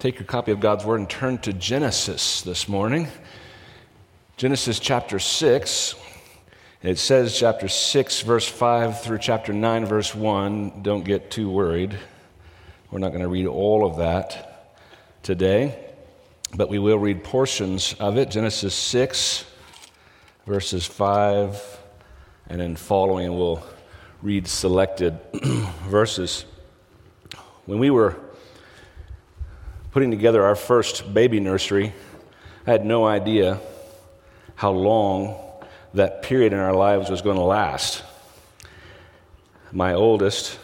take your copy of God's Word and turn to Genesis this morning. Genesis chapter 6. It says chapter 6, verse 5 through chapter 9, verse 1. Don't get too worried. We're not going to read all of that today, but we will read portions of it. Genesis 6, verses 5, and then following, we'll read selected verses. When we were putting together our first baby nursery, I had no idea how long that period in our lives was going to last. My oldest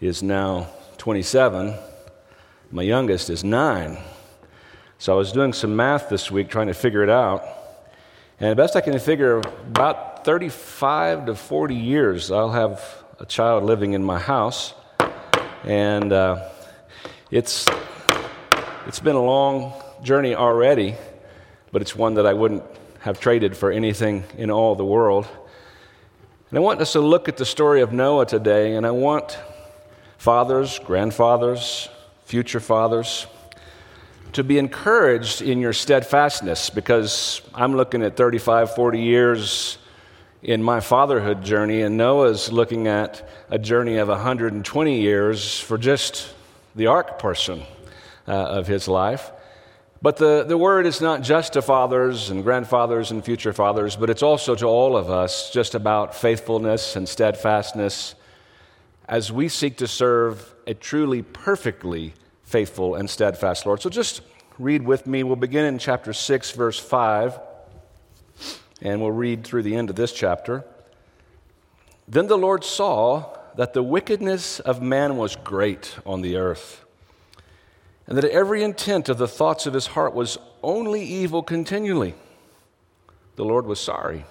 is now 27, my youngest is nine. So I was doing some math this week trying to figure it out. And the best I can figure, about 35 to 40 years, I'll have a child living in my house. And uh, it's it's been a long journey already, but it's one that I wouldn't have traded for anything in all the world. And I want us to look at the story of Noah today, and I want fathers, grandfathers, future fathers to be encouraged in your steadfastness because I'm looking at 35, 40 years in my fatherhood journey, and Noah's looking at a journey of 120 years for just the ark person uh, of his life. But the, the word is not just to fathers and grandfathers and future fathers, but it's also to all of us just about faithfulness and steadfastness as we seek to serve a truly perfectly faithful and steadfast Lord. So just read with me. We'll begin in chapter 6, verse 5, and we'll read through the end of this chapter. Then the Lord saw that the wickedness of man was great on the earth and that every intent of the thoughts of his heart was only evil continually. The Lord was sorry.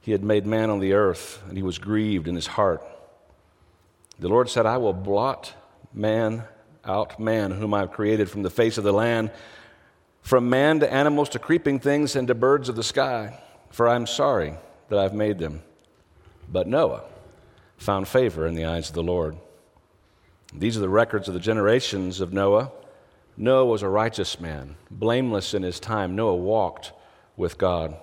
He had made man on the earth, and he was grieved in his heart. The Lord said, I will blot man out, man whom I have created from the face of the land, from man to animals to creeping things and to birds of the sky, for I am sorry that I've made them. But Noah found favor in the eyes of the Lord. These are the records of the generations of Noah. Noah was a righteous man, blameless in his time. Noah walked with God.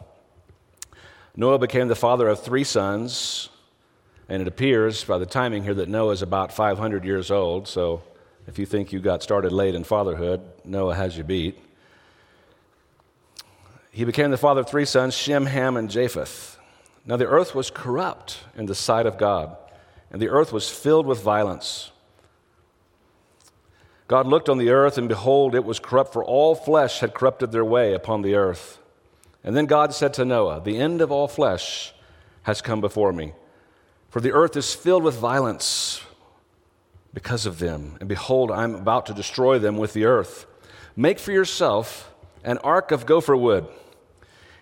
Noah became the father of three sons, and it appears by the timing here that Noah is about 500 years old. So if you think you got started late in fatherhood, Noah has you beat. He became the father of three sons Shem, Ham, and Japheth. Now the earth was corrupt in the sight of God, and the earth was filled with violence. God looked on the earth, and behold, it was corrupt, for all flesh had corrupted their way upon the earth. And then God said to Noah, The end of all flesh has come before me, for the earth is filled with violence because of them. And behold, I'm about to destroy them with the earth. Make for yourself an ark of gopher wood.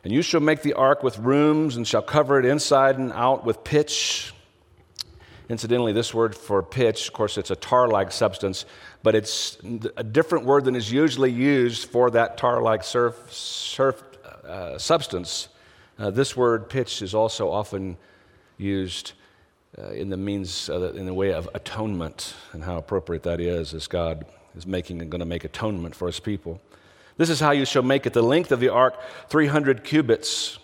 And you shall make the ark with rooms, and shall cover it inside and out with pitch. Incidentally, this word for pitch, of course, it's a tar like substance, but it's a different word than is usually used for that tar like surf, surf uh, substance. Uh, this word pitch is also often used uh, in the means, uh, in the way of atonement, and how appropriate that is as God is making and going to make atonement for his people. This is how you shall make it the length of the ark 300 cubits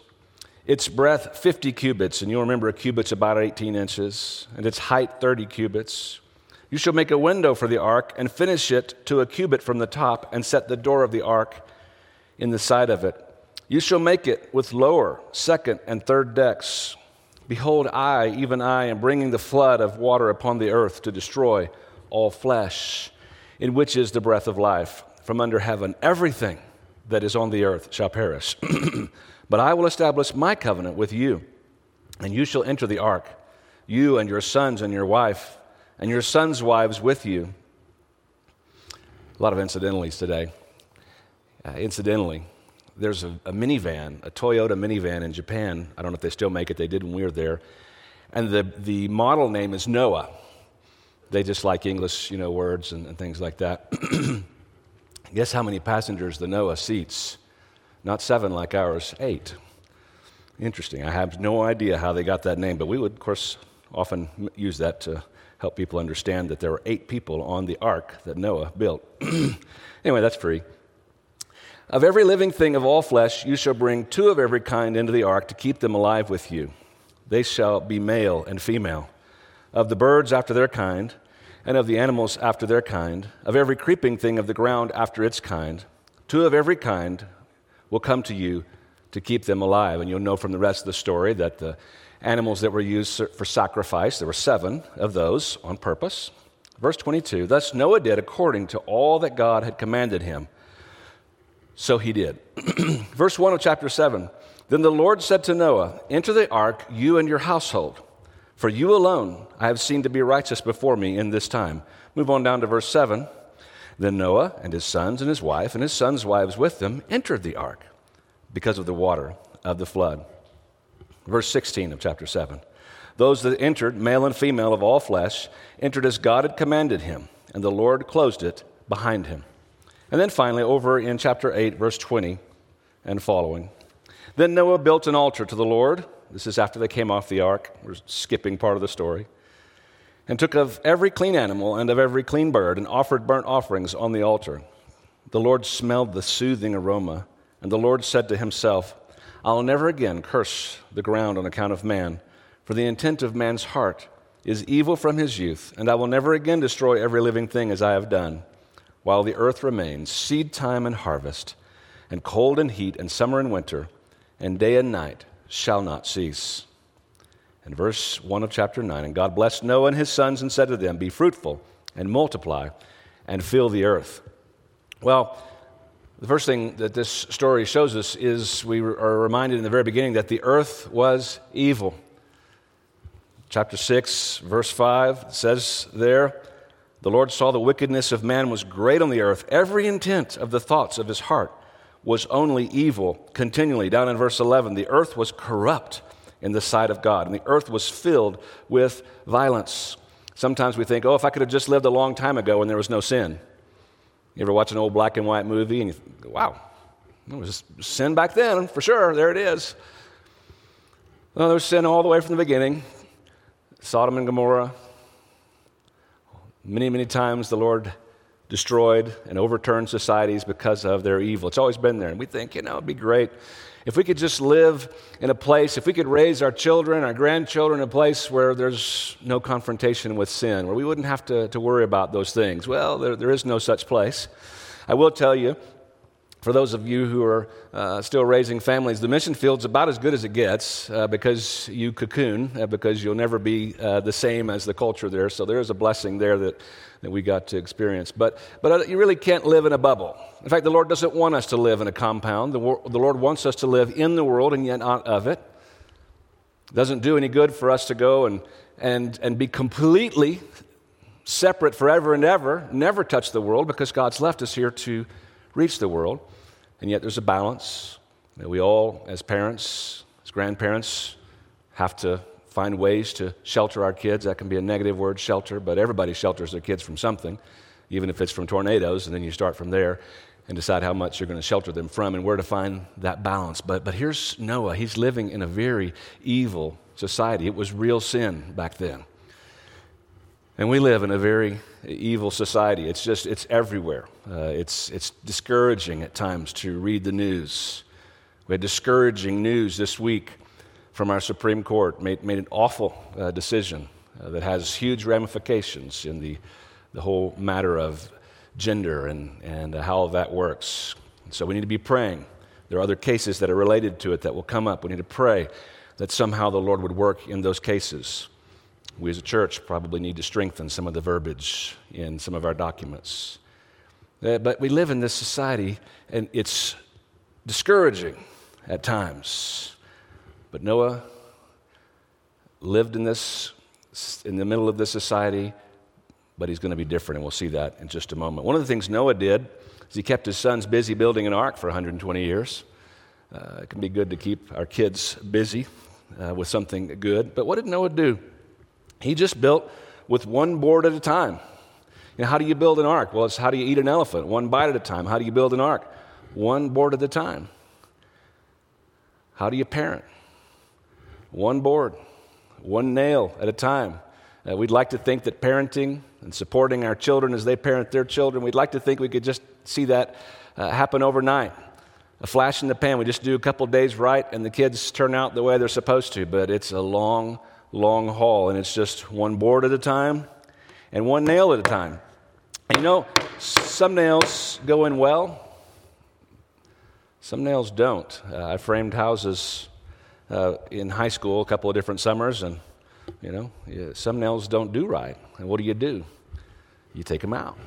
its breadth 50 cubits, and you'll remember a cubit's about 18 inches, and its height 30 cubits. You shall make a window for the ark and finish it to a cubit from the top, and set the door of the ark in the side of it. You shall make it with lower, second, and third decks. Behold, I, even I, am bringing the flood of water upon the earth to destroy all flesh, in which is the breath of life. From under heaven, everything that is on the earth shall perish. But I will establish my covenant with you, and you shall enter the ark, you and your sons and your wife, and your sons' wives with you. A lot of incidentalities today. Uh, incidentally, there's a, a, minivan, a Toyota minivan in Japan. I don't know if they still make it, they did when we were there. And the, the model name is Noah. They just like English, you know, words and, and things like that. Guess how many passengers the Noah seats? Not seven like ours, eight. Interesting. I have no idea how they got that name, but we would, of course, often use that to help people understand that there were eight people on the ark that Noah built. anyway, that's free. Of every living thing of all flesh, you shall bring two of every kind into the ark to keep them alive with you. They shall be male and female. Of the birds after their kind, and of the animals after their kind, of every creeping thing of the ground after its kind, two of every kind will come to you to keep them alive. And you'll know from the rest of the story that the animals that were used for sacrifice, there were seven of those on purpose. Verse 22 Thus Noah did according to all that God had commanded him. So he did. Verse 1 of chapter 7 Then the Lord said to Noah, Enter the ark, you and your household, for you alone I have seen to be righteous before me in this time. Move on down to verse 7. Then Noah and his sons and his wife and his sons' wives with them entered the ark because of the water of the flood. Verse 16 of chapter 7. Those that entered, male and female of all flesh, entered as God had commanded him, and the Lord closed it behind him. And then finally, over in chapter 8, verse 20 and following. Then Noah built an altar to the Lord. This is after they came off the ark. We're skipping part of the story. And took of every clean animal and of every clean bird and offered burnt offerings on the altar. The Lord smelled the soothing aroma, and the Lord said to himself, I'll never again curse the ground on account of man, for the intent of man's heart is evil from his youth, and I will never again destroy every living thing as I have done while the earth remains, seed time and harvest, and cold and heat, and summer and winter, and day and night shall not cease. And verse 1 of chapter 9 And God blessed Noah and his sons and said to them, Be fruitful and multiply and fill the earth. Well, the first thing that this story shows us is we are reminded in the very beginning that the earth was evil. Chapter 6, verse 5 says there, the Lord saw the wickedness of man was great on the earth. Every intent of the thoughts of his heart was only evil continually. Down in verse 11, the earth was corrupt in the sight of God, and the earth was filled with violence. Sometimes we think, oh, if I could have just lived a long time ago when there was no sin. You ever watch an old black and white movie and you think, wow, there was sin back then, for sure, there it is. Well, there's sin all the way from the beginning Sodom and Gomorrah, Many, many times the Lord destroyed and overturned societies because of their evil. It's always been there. And we think, you know, it'd be great if we could just live in a place, if we could raise our children, our grandchildren in a place where there's no confrontation with sin, where we wouldn't have to, to worry about those things. Well, there, there is no such place. I will tell you, for those of you who are uh, still raising families, the mission field's about as good as it gets uh, because you cocoon, uh, because you'll never be uh, the same as the culture there. So there is a blessing there that, that we got to experience. But, but uh, you really can't live in a bubble. In fact, the Lord doesn't want us to live in a compound. The, the Lord wants us to live in the world and yet not of it. It doesn't do any good for us to go and, and, and be completely separate forever and ever, never touch the world because God's left us here to reach the world. And yet there's a balance that we all, as parents, as grandparents, have to find ways to shelter our kids. That can be a negative word, shelter, but everybody shelters their kids from something, even if it's from tornadoes, and then you start from there and decide how much you're going to shelter them from and where to find that balance. But, but here's Noah. He's living in a very evil society. It was real sin back then. And we live in a very evil society. It's just, it's everywhere. Uh, it's, it's discouraging at times to read the news. We had discouraging news this week from our Supreme Court, made, made an awful uh, decision uh, that has huge ramifications in the, the whole matter of gender and, and uh, how that works. And so we need to be praying. There are other cases that are related to it that will come up. We need to pray that somehow the Lord would work in those cases. We as a church probably need to strengthen some of the verbiage in some of our documents. Uh, but we live in this society, and it's discouraging at times. But Noah lived in this, in the middle of this society, but he's going to be different, and we'll see that in just a moment. One of the things Noah did is he kept his sons busy building an ark for 120 years. Uh, it can be good to keep our kids busy uh, with something good. But what did Noah do? He just built with one board at a time. You know, how do you build an ark? Well, it's how do you eat an elephant? One bite at a time. How do you build an ark? One board at a time. How do you parent? One board, one nail at a time. Uh, we'd like to think that parenting and supporting our children as they parent their children, we'd like to think we could just see that uh, happen overnight. A flash in the pan. We just do a couple days right, and the kids turn out the way they're supposed to. But it's a long, long haul, and it's just one board at a time and one nail at a time. And you know, some nails go in well, some nails don't. Uh, I framed houses uh, in high school a couple of different summers, and you know, yeah, some nails don't do right. And what do you do? You take them out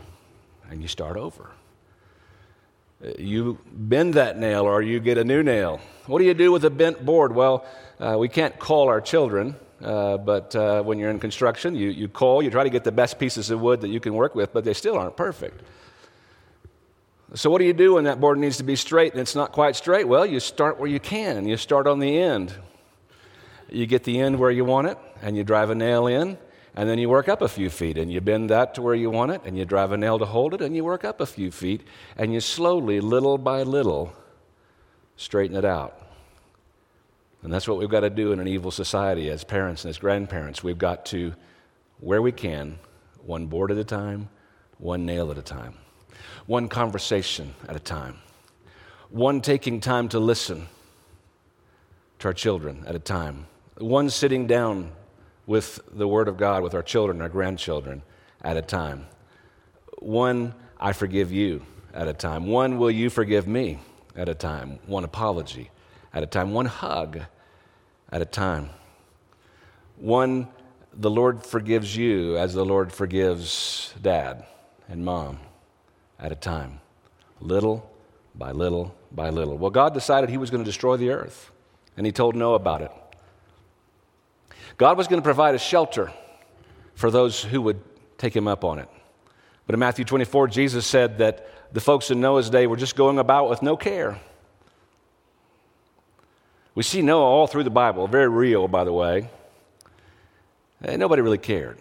and you start over. Uh, you bend that nail or you get a new nail. What do you do with a bent board? Well, uh, we can't call our children, uh, but uh, when you're in construction, you, you call, you try to get the best pieces of wood that you can work with, but they still aren't perfect. So, what do you do when that board needs to be straight and it's not quite straight? Well, you start where you can and you start on the end. You get the end where you want it and you drive a nail in, and then you work up a few feet and you bend that to where you want it and you drive a nail to hold it and you work up a few feet and you slowly, little by little, straighten it out. And that's what we've got to do in an evil society as parents and as grandparents. We've got to, where we can, one board at a time, one nail at a time one conversation at a time, one taking time to listen to our children at a time, one sitting down with the Word of God with our children, our grandchildren at a time, one I forgive you at a time, one will you forgive me at a time, one apology at a time, one hug at a time, one the Lord forgives you as the Lord forgives dad and mom at a time, little by little by little. Well, God decided He was going to destroy the earth, and He told Noah about it. God was going to provide a shelter for those who would take Him up on it. But in Matthew 24, Jesus said that the folks in Noah's day were just going about with no care. We see Noah all through the Bible, very real, by the way. And nobody really cared.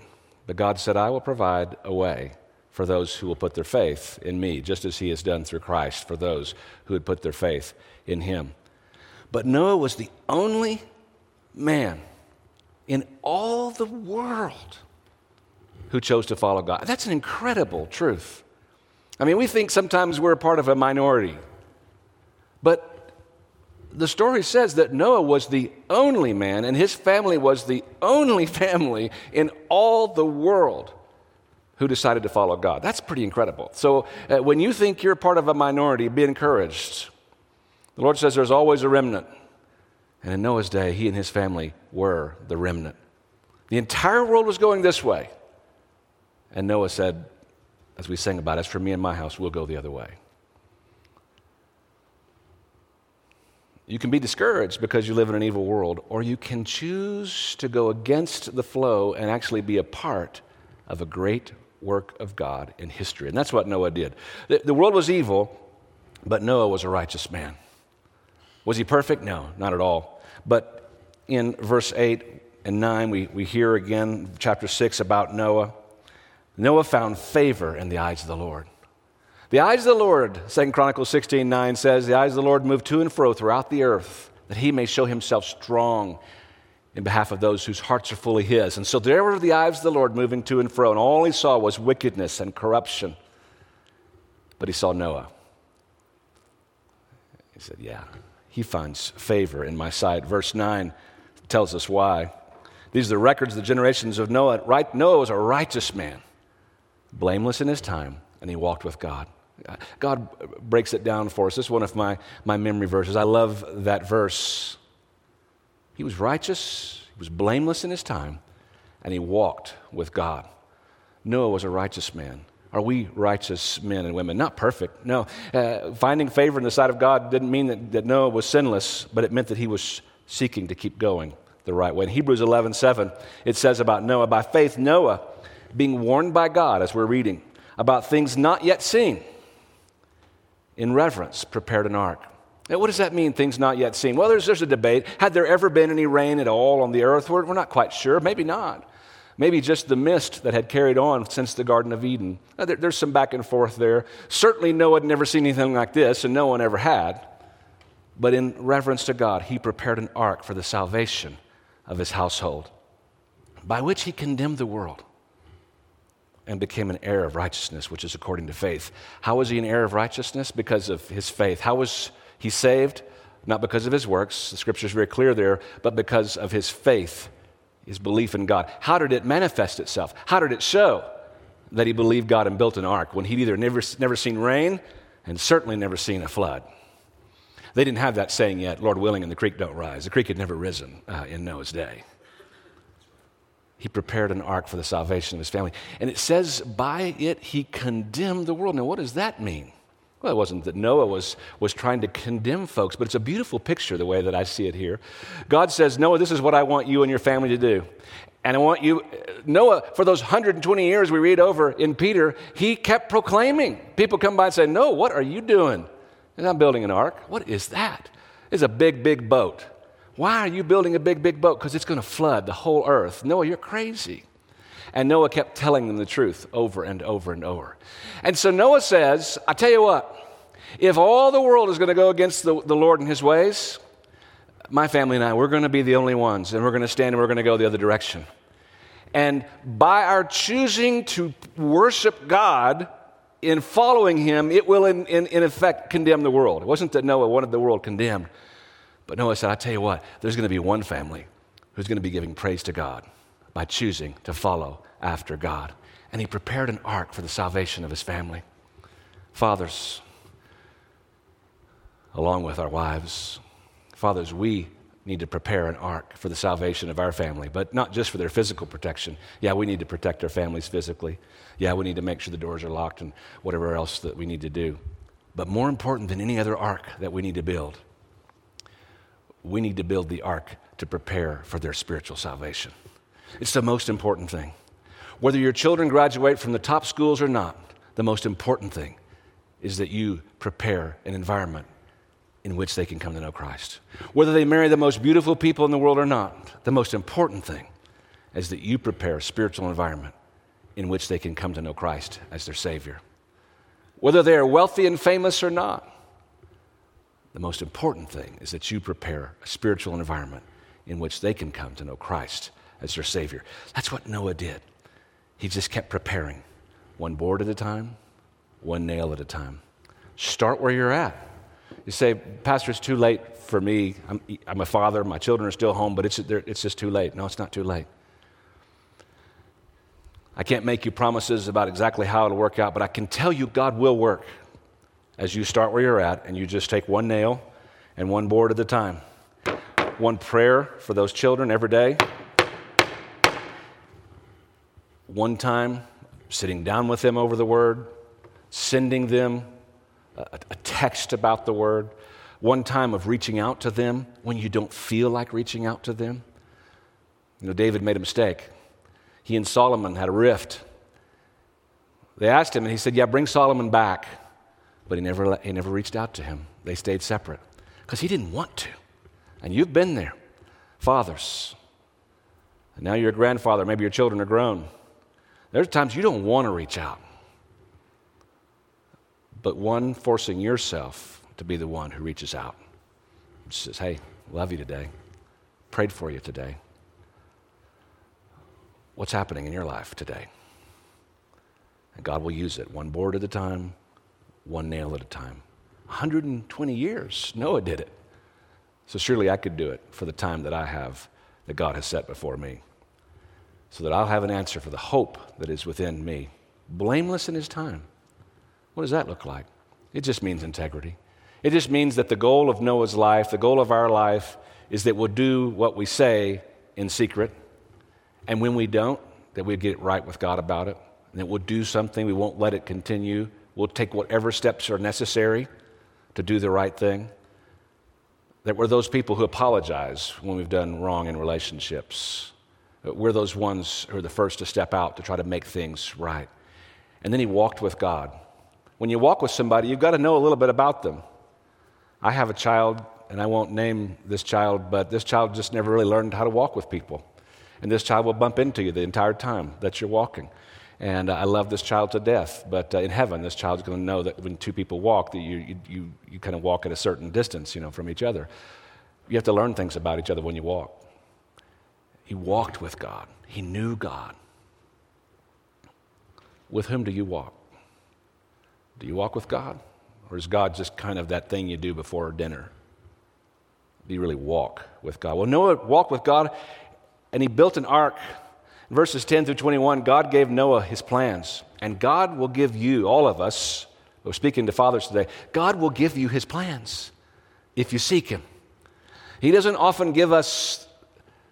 But God said, I will provide a way for those who will put their faith in me, just as he has done through Christ for those who had put their faith in him. But Noah was the only man in all the world who chose to follow God. That's an incredible truth. I mean, we think sometimes we're a part of a minority, but the story says that Noah was the only man, and his family was the only family in all the world who decided to follow God. That's pretty incredible. So uh, when you think you're part of a minority, be encouraged. The Lord says there's always a remnant. And in Noah's day, he and his family were the remnant. The entire world was going this way. And Noah said, as we sang about, it, as for me and my house, we'll go the other way. You can be discouraged because you live in an evil world, or you can choose to go against the flow and actually be a part of a great work of God in history. And that's what Noah did. The, the world was evil, but Noah was a righteous man. Was he perfect? No, not at all. But in verse 8 and 9, we, we hear again, chapter 6, about Noah. Noah found favor in the eyes of the Lord. The eyes of the Lord, 2 Chronicles 16 9 says, The eyes of the Lord move to and fro throughout the earth, that he may show himself strong in behalf of those whose hearts are fully His. And so there were the eyes of the Lord moving to and fro, and all he saw was wickedness and corruption. But he saw Noah. He said, Yeah, he finds favor in my sight. Verse 9 tells us why. These are the records of the generations of Noah. Right, Noah was a righteous man, blameless in his time, and he walked with God. God breaks it down for us. This is one of my, my memory verses. I love that verse. He was righteous, he was blameless in his time, and he walked with God. Noah was a righteous man. Are we righteous men and women? Not perfect, no. Uh, finding favor in the sight of God didn't mean that, that Noah was sinless, but it meant that he was seeking to keep going the right way. In Hebrews 11 7, it says about Noah, by faith, Noah, being warned by God, as we're reading, about things not yet seen, in reverence, prepared an ark now, what does that mean, things not yet seen? Well, there's, there's a debate. Had there ever been any rain at all on the earth? We're, we're not quite sure. Maybe not. Maybe just the mist that had carried on since the Garden of Eden. There, there's some back and forth there. Certainly, Noah had never seen anything like this, and no one ever had. But in reverence to God, he prepared an ark for the salvation of his household. by which he condemned the world and became an heir of righteousness, which is according to faith. How was he an heir of righteousness? Because of his faith. How was he saved? Not because of his works, the scripture is very clear there, but because of his faith, his belief in God. How did it manifest itself? How did it show that he believed God and built an ark when he'd either never, never seen rain and certainly never seen a flood? They didn't have that saying yet, Lord willing, and the creek don't rise. The creek had never risen uh, in Noah's day. He prepared an ark for the salvation of his family. And it says, by it he condemned the world. Now, what does that mean? Well, it wasn't that Noah was, was trying to condemn folks, but it's a beautiful picture the way that I see it here. God says, Noah, this is what I want you and your family to do. And I want you, Noah, for those 120 years we read over in Peter, he kept proclaiming. People come by and say, Noah, what are you doing? And I'm building an ark. What is that? It's a big, big boat. Why are you building a big, big boat? Because it's going to flood the whole earth. Noah, you're crazy. And Noah kept telling them the truth over and over and over. And so Noah says, I tell you what, if all the world is going to go against the, the Lord and his ways, my family and I, we're going to be the only ones, and we're going to stand and we're going to go the other direction. And by our choosing to worship God in following him, it will, in, in, in effect, condemn the world. It wasn't that Noah wanted the world condemned, but Noah said, I tell you what, there's going to be one family who's going to be giving praise to God by choosing to follow after God. And he prepared an ark for the salvation of his family. Fathers, along with our wives, fathers, we need to prepare an ark for the salvation of our family, but not just for their physical protection. Yeah, we need to protect our families physically. Yeah, we need to make sure the doors are locked and whatever else that we need to do. But more important than any other ark that we need to build, we need to build the ark to prepare for their spiritual salvation. It's the most important thing. Whether your children graduate from the top schools or not, the most important thing is that you prepare an environment in which they can come to know Christ. Whether they marry the most beautiful people in the world or not, the most important thing is that you prepare a spiritual environment in which they can come to know Christ as their Savior. Whether they are wealthy and famous or not, the most important thing is that you prepare a spiritual environment in which they can come to know Christ as their Savior. That's what Noah did. He just kept preparing, one board at a time, one nail at a time. Start where you're at. You say, Pastor, it's too late for me. I'm, I'm a father, my children are still home, but it's, it's just too late. No, it's not too late. I can't make you promises about exactly how it'll work out, but I can tell you God will work as you start where you're at and you just take one nail and one board at a time. One prayer for those children every day. One time sitting down with them over the word, sending them a, a text about the word. One time of reaching out to them when you don't feel like reaching out to them. You know, David made a mistake. He and Solomon had a rift. They asked him, and he said, Yeah, bring Solomon back but he never, he never reached out to him. They stayed separate because he didn't want to. And you've been there. Fathers, and now you're a grandfather, maybe your children are grown. There's times you don't want to reach out, but one forcing yourself to be the one who reaches out. Says, Hey, love you today. Prayed for you today. What's happening in your life today? And God will use it one board at a time, one nail at a time. 120 years, Noah did it. So surely I could do it for the time that I have that God has set before me. So that I'll have an answer for the hope that is within me. Blameless in his time. What does that look like? It just means integrity. It just means that the goal of Noah's life, the goal of our life, is that we'll do what we say in secret. And when we don't, that we get it right with God about it. And that we'll do something, we won't let it continue We'll take whatever steps are necessary to do the right thing. That we're those people who apologize when we've done wrong in relationships. We're those ones who are the first to step out to try to make things right. And then he walked with God. When you walk with somebody, you've got to know a little bit about them. I have a child, and I won't name this child, but this child just never really learned how to walk with people. And this child will bump into you the entire time that you're walking. And uh, I love this child to death. But uh, in heaven, this child's going to know that when two people walk, that you, you, you, you kind of walk at a certain distance, you know, from each other. You have to learn things about each other when you walk. He walked with God. He knew God. With whom do you walk? Do you walk with God? Or is God just kind of that thing you do before dinner? Do you really walk with God? Well, Noah walked with God and he built an ark. Verses 10 through 21, God gave Noah his plans. And God will give you, all of us, we're speaking to fathers today, God will give you his plans if you seek him. He doesn't often give us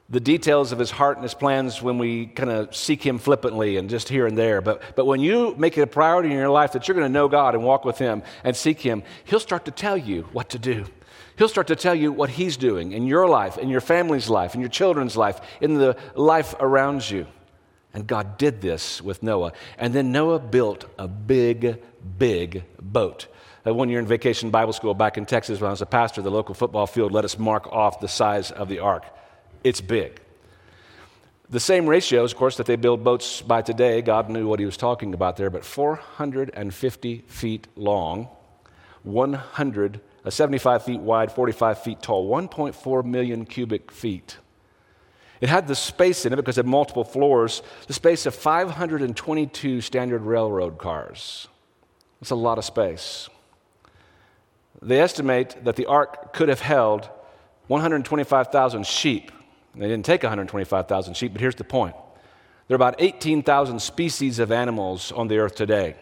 the details of his heart and his plans when we kind of seek him flippantly and just here and there. But, but when you make it a priority in your life that you're going to know God and walk with him and seek him, he'll start to tell you what to do. He'll start to tell you what he's doing in your life, in your family's life, in your children's life, in the life around you. And God did this with Noah. And then Noah built a big, big boat. Uh, one year in vacation Bible school back in Texas when I was a pastor, the local football field let us mark off the size of the ark. It's big. The same ratios, of course, that they build boats by today, God knew what he was talking about there, but 450 feet long, 100, uh, 75 feet wide, 45 feet tall, 1.4 million cubic feet. It had the space in it because it had multiple floors, the space of 522 standard railroad cars. That's a lot of space. They estimate that the ark could have held 125,000 sheep. They didn't take 125,000 sheep, but here's the point there are about 18,000 species of animals on the earth today.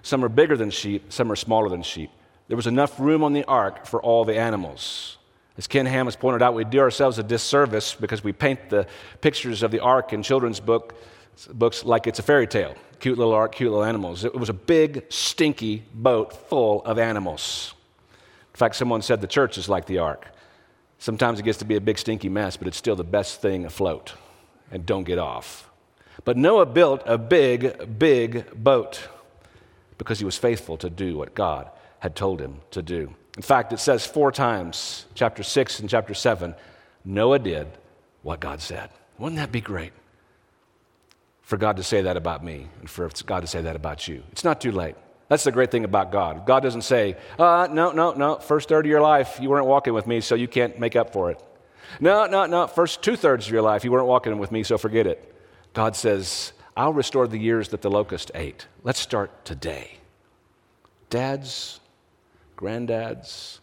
Some are bigger than sheep, some are smaller than sheep. There was enough room on the ark for all the animals. As Ken Ham has pointed out, we do ourselves a disservice because we paint the pictures of the ark in children's book, books like it's a fairy tale. Cute little ark, cute little animals. It was a big, stinky boat full of animals. In fact, someone said the church is like the ark. Sometimes it gets to be a big stinky mess, but it's still the best thing afloat. And don't get off. But Noah built a big, big boat because he was faithful to do what God had told him to do. In fact, it says four times, chapter 6 and chapter 7, Noah did what God said. Wouldn't that be great? For God to say that about me and for God to say that about you. It's not too late. That's the great thing about God. God doesn't say, uh, no, no, no, first third of your life, you weren't walking with me, so you can't make up for it. No, no, no, first two thirds of your life, you weren't walking with me, so forget it. God says, I'll restore the years that the locust ate. Let's start today. Dads, granddads,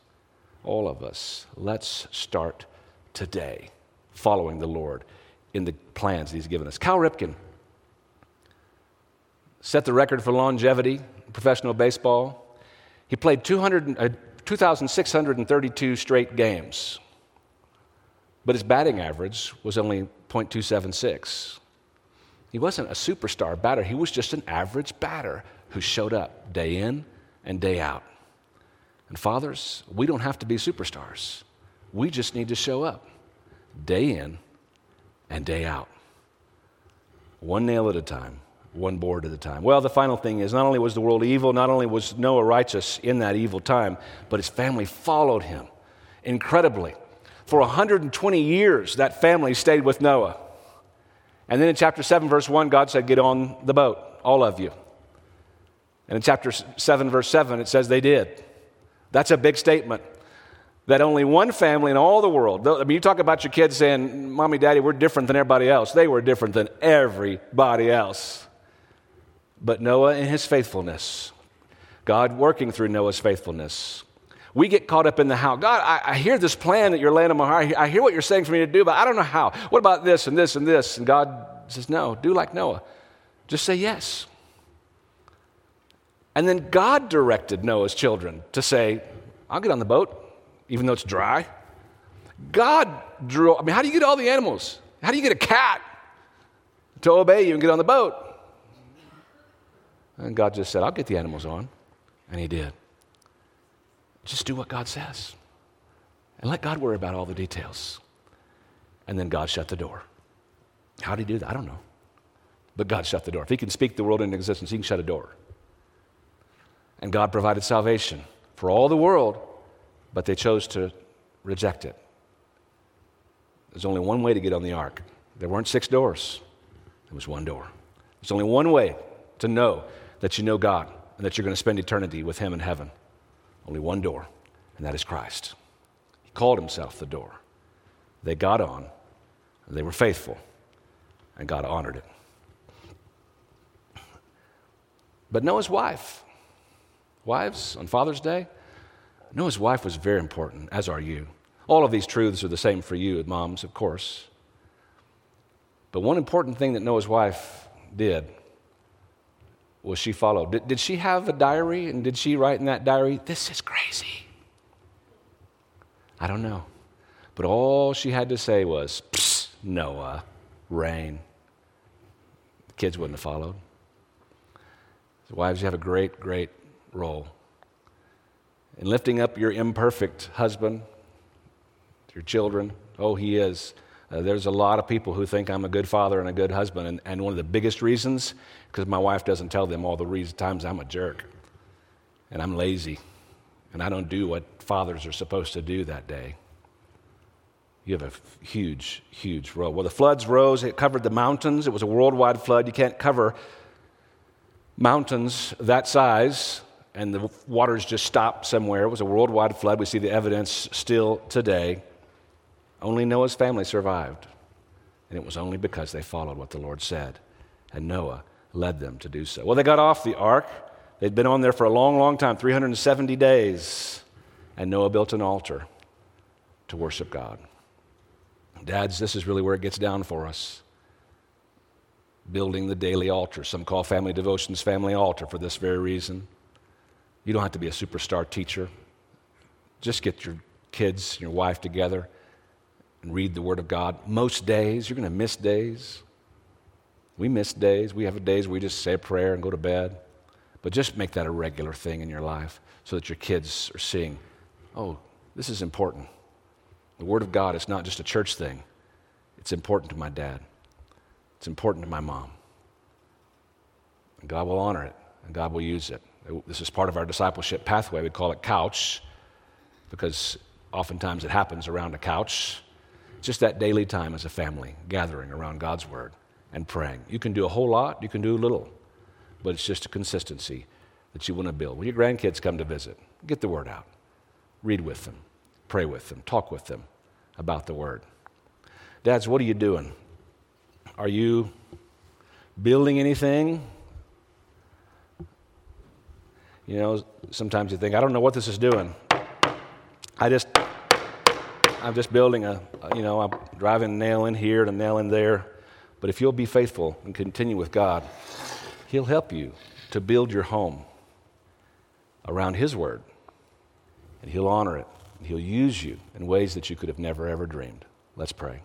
all of us, let's start today following the Lord in the plans He's given us. Cal Ripken set the record for longevity in professional baseball. He played 200, uh, 2,632 straight games, but his batting average was only .276. He wasn't a superstar batter, he was just an average batter who showed up day in and day out. And fathers, we don't have to be superstars. We just need to show up day in and day out, one nail at a time one board at a time. Well, the final thing is not only was the world evil, not only was Noah righteous in that evil time, but his family followed him incredibly. For 120 years, that family stayed with Noah. And then in chapter 7, verse 1, God said, Get on the boat, all of you. And in chapter 7, verse 7, it says they did. That's a big statement that only one family in all the world, I mean, you talk about your kids saying, Mommy, Daddy, we're different than everybody else. They were different than everybody else but Noah and his faithfulness. God working through Noah's faithfulness. We get caught up in the how. God, I, I, hear this plan that you're laying on my heart. I hear what you're saying for me to do, but I don't know how. What about this and this and this? And God says, No, do like Noah. Just say yes. And then God directed Noah's children to say, I'll get on the boat, even though it's dry. God drew, I mean, how do you get all the animals? How do you get a cat to obey you and get on the boat? And God just said, I'll get the animals on. And He did. Just do what God says. And let God worry about all the details. And then God shut the door. How did He do that? I don't know. But God shut the door. If He can speak the world into existence, He can shut a door. And God provided salvation for all the world, but they chose to reject it. There's only one way to get on the ark. There weren't six doors, there was one door. There's only one way to know that you know God and that you're going to spend eternity with Him in heaven. Only one door, and that is Christ. He called Himself the door. They got on, they were faithful, and God honored it. But Noah's wife, wives on Father's Day, Noah's wife was very important, as are you. All of these truths are the same for you, moms, of course. But one important thing that Noah's wife did was she followed. Did, did she have a diary and did she write in that diary, This is crazy? I don't know. But all she had to say was, Noah, rain. The kids wouldn't have followed. So wives, you have a great, great role in lifting up your imperfect husband, your children. Oh, he is. Uh, there's a lot of people who think I'm a good father and a good husband, and, and one of the biggest reasons, because my wife doesn't tell them all the reasons, times I'm a jerk, and I'm lazy, and I don't do what fathers are supposed to do that day. You have a huge, huge role. Well, the floods rose, it covered the mountains. It was a worldwide flood. You can't cover mountains that size and the waters just stopped somewhere. It was a worldwide flood. We see the evidence still today. Only Noah's family survived. And it was only because they followed what the Lord said. And Noah led them to do so. Well, they got off the ark. They'd been on there for a long, long time 370 days. And Noah built an altar to worship God. Dads, this is really where it gets down for us. Building the daily altar. Some call family devotions family altar for this very reason. You don't have to be a superstar teacher. Just get your kids and your wife together and read the Word of God. Most days, you're going to miss days. We miss days. We have days where we just say a prayer and go to bed. But just make that a regular thing in your life so that your kids are seeing, oh, this is important. The Word of God is not just a church thing, it's important to my dad, it's important to my mom. And God will honor it, and God will use it. This is part of our discipleship pathway. We call it couch because oftentimes it happens around a couch. Just that daily time as a family gathering around God's Word and praying. You can do a whole lot, you can do little, but it's just a consistency that you want to build. When your grandkids come to visit, get the Word out, read with them, pray with them, talk with them about the Word. Dads, what are you doing? Are you building anything? You know, sometimes you think, I don't know what this is doing. I just, I'm just building a, you know, I'm driving a nail in here and a nail in there. But if you'll be faithful and continue with God, He'll help you to build your home around His Word. And He'll honor it. He'll use you in ways that you could have never, ever dreamed. Let's pray.